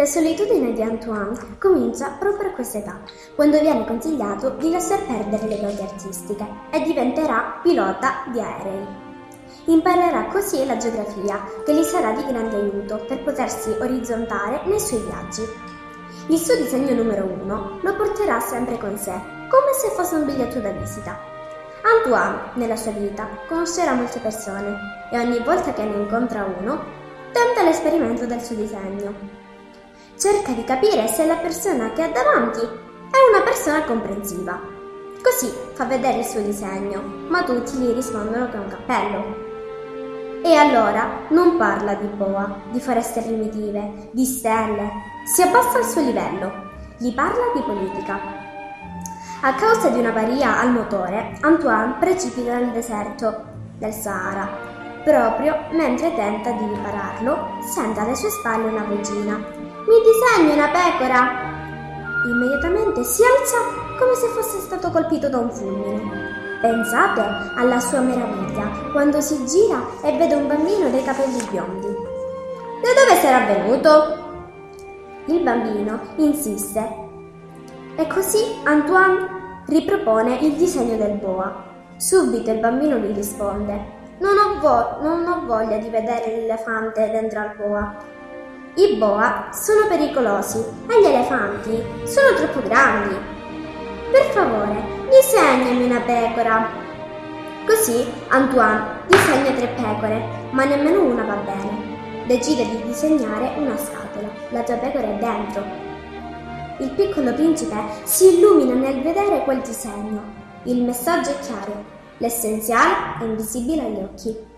La solitudine di Antoine comincia proprio a questa età, quando viene consigliato di lasciar perdere le doti artistiche e diventerà pilota di aerei. Imparerà così la geografia, che gli sarà di grande aiuto per potersi orizzontare nei suoi viaggi. Il suo disegno numero uno lo porterà sempre con sé, come se fosse un biglietto da visita. Antoine, nella sua vita, conoscerà molte persone e ogni volta che ne incontra uno, tenta l'esperimento del suo disegno. Cerca di capire se la persona che ha davanti è una persona comprensiva. Così fa vedere il suo disegno, ma tutti gli rispondono che è un cappello. E allora non parla di boa, di foreste primitive, di stelle, si abbassa al suo livello, gli parla di politica. A causa di un'avaria al motore, Antoine precipita nel deserto del Sahara. Proprio mentre tenta di ripararlo, sente alle sue spalle una vocina. Mi disegni una pecora! Immediatamente si alza come se fosse stato colpito da un fulmine. Pensate alla sua meraviglia quando si gira e vede un bambino dai capelli biondi. Da dove sarà venuto? Il bambino insiste e così Antoine ripropone il disegno del boa. Subito il bambino gli risponde non ho, vo- non ho voglia di vedere l'elefante dentro al boa. I boa sono pericolosi e gli elefanti sono troppo grandi. Per favore, disegnami una pecora. Così Antoine disegna tre pecore, ma nemmeno una va bene. Decide di disegnare una scatola. La tua pecora è dentro. Il piccolo principe si illumina nel vedere quel disegno. Il messaggio è chiaro. L'essenziale è invisibile agli occhi.